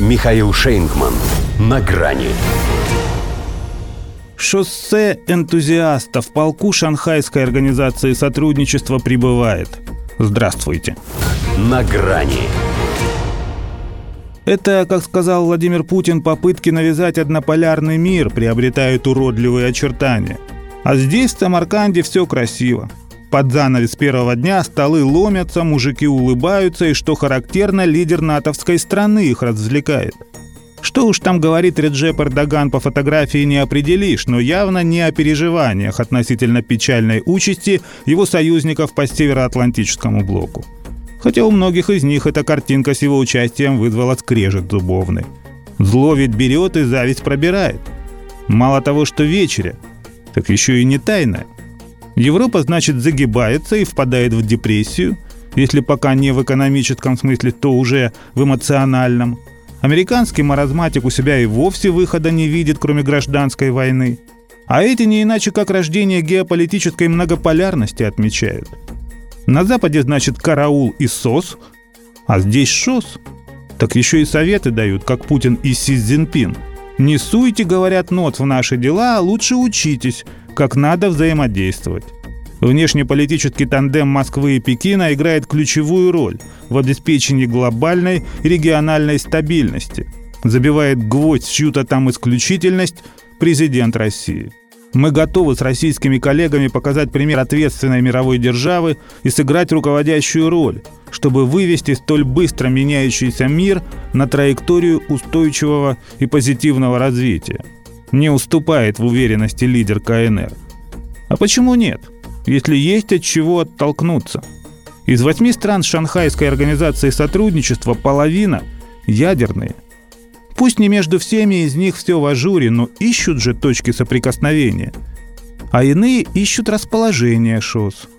Михаил Шейнгман. На грани. Шоссе энтузиастов полку Шанхайской организации сотрудничества прибывает. Здравствуйте. На грани. Это, как сказал Владимир Путин, попытки навязать однополярный мир приобретают уродливые очертания. А здесь, в Самарканде, все красиво. Под занавес первого дня столы ломятся, мужики улыбаются, и, что характерно, лидер натовской страны их развлекает. Что уж там говорит Реджеп Эрдоган по фотографии не определишь, но явно не о переживаниях относительно печальной участи его союзников по Североатлантическому блоку. Хотя у многих из них эта картинка с его участием вызвала скрежет зубовный. Зло ведь берет и зависть пробирает. Мало того, что вечеря, так еще и не тайная. Европа, значит, загибается и впадает в депрессию, если пока не в экономическом смысле, то уже в эмоциональном. Американский маразматик у себя и вовсе выхода не видит, кроме гражданской войны. А эти не иначе как рождение геополитической многополярности отмечают. На Западе, значит, караул и СОС, а здесь ШОС. Так еще и советы дают, как Путин и Си Цзиньпин. Не суйте, говорят, нот в наши дела, а лучше учитесь – как надо взаимодействовать. Внешнеполитический тандем Москвы и Пекина играет ключевую роль в обеспечении глобальной и региональной стабильности. Забивает гвоздь в чью-то там исключительность президент России. Мы готовы с российскими коллегами показать пример ответственной мировой державы и сыграть руководящую роль, чтобы вывести столь быстро меняющийся мир на траекторию устойчивого и позитивного развития не уступает в уверенности лидер КНР. А почему нет, если есть от чего оттолкнуться? Из восьми стран Шанхайской организации сотрудничества половина ядерные. Пусть не между всеми из них все в ажуре, но ищут же точки соприкосновения. А иные ищут расположение ШОС –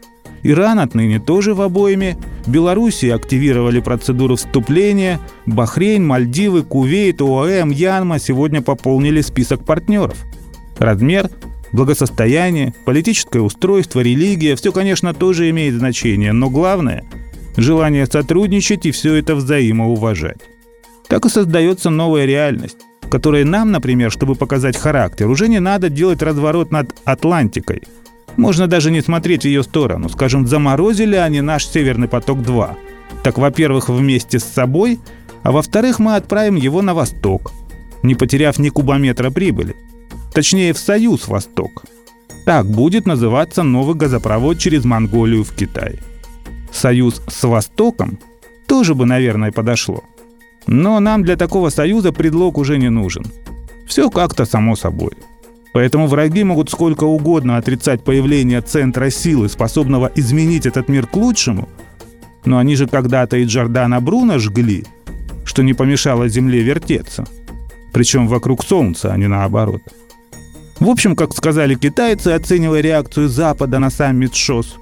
Иран отныне тоже в обойме. Белоруссии активировали процедуру вступления. Бахрейн, Мальдивы, Кувейт, ОАЭ, Мьянма сегодня пополнили список партнеров. Размер, благосостояние, политическое устройство, религия – все, конечно, тоже имеет значение, но главное – желание сотрудничать и все это взаимоуважать. Так и создается новая реальность, в которой нам, например, чтобы показать характер, уже не надо делать разворот над Атлантикой – можно даже не смотреть в ее сторону. Скажем, заморозили они наш «Северный поток-2». Так, во-первых, вместе с собой, а во-вторых, мы отправим его на восток, не потеряв ни кубометра прибыли. Точнее, в Союз Восток. Так будет называться новый газопровод через Монголию в Китай. Союз с Востоком тоже бы, наверное, подошло. Но нам для такого союза предлог уже не нужен. Все как-то само собой. Поэтому враги могут сколько угодно отрицать появление центра силы, способного изменить этот мир к лучшему, но они же когда-то и Джордана Бруно жгли, что не помешало Земле вертеться. Причем вокруг Солнца, а не наоборот. В общем, как сказали китайцы, оценивая реакцию Запада на саммит ШОС,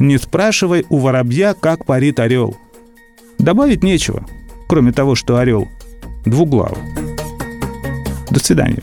не спрашивай у воробья, как парит орел. Добавить нечего, кроме того, что орел двуглавый. До свидания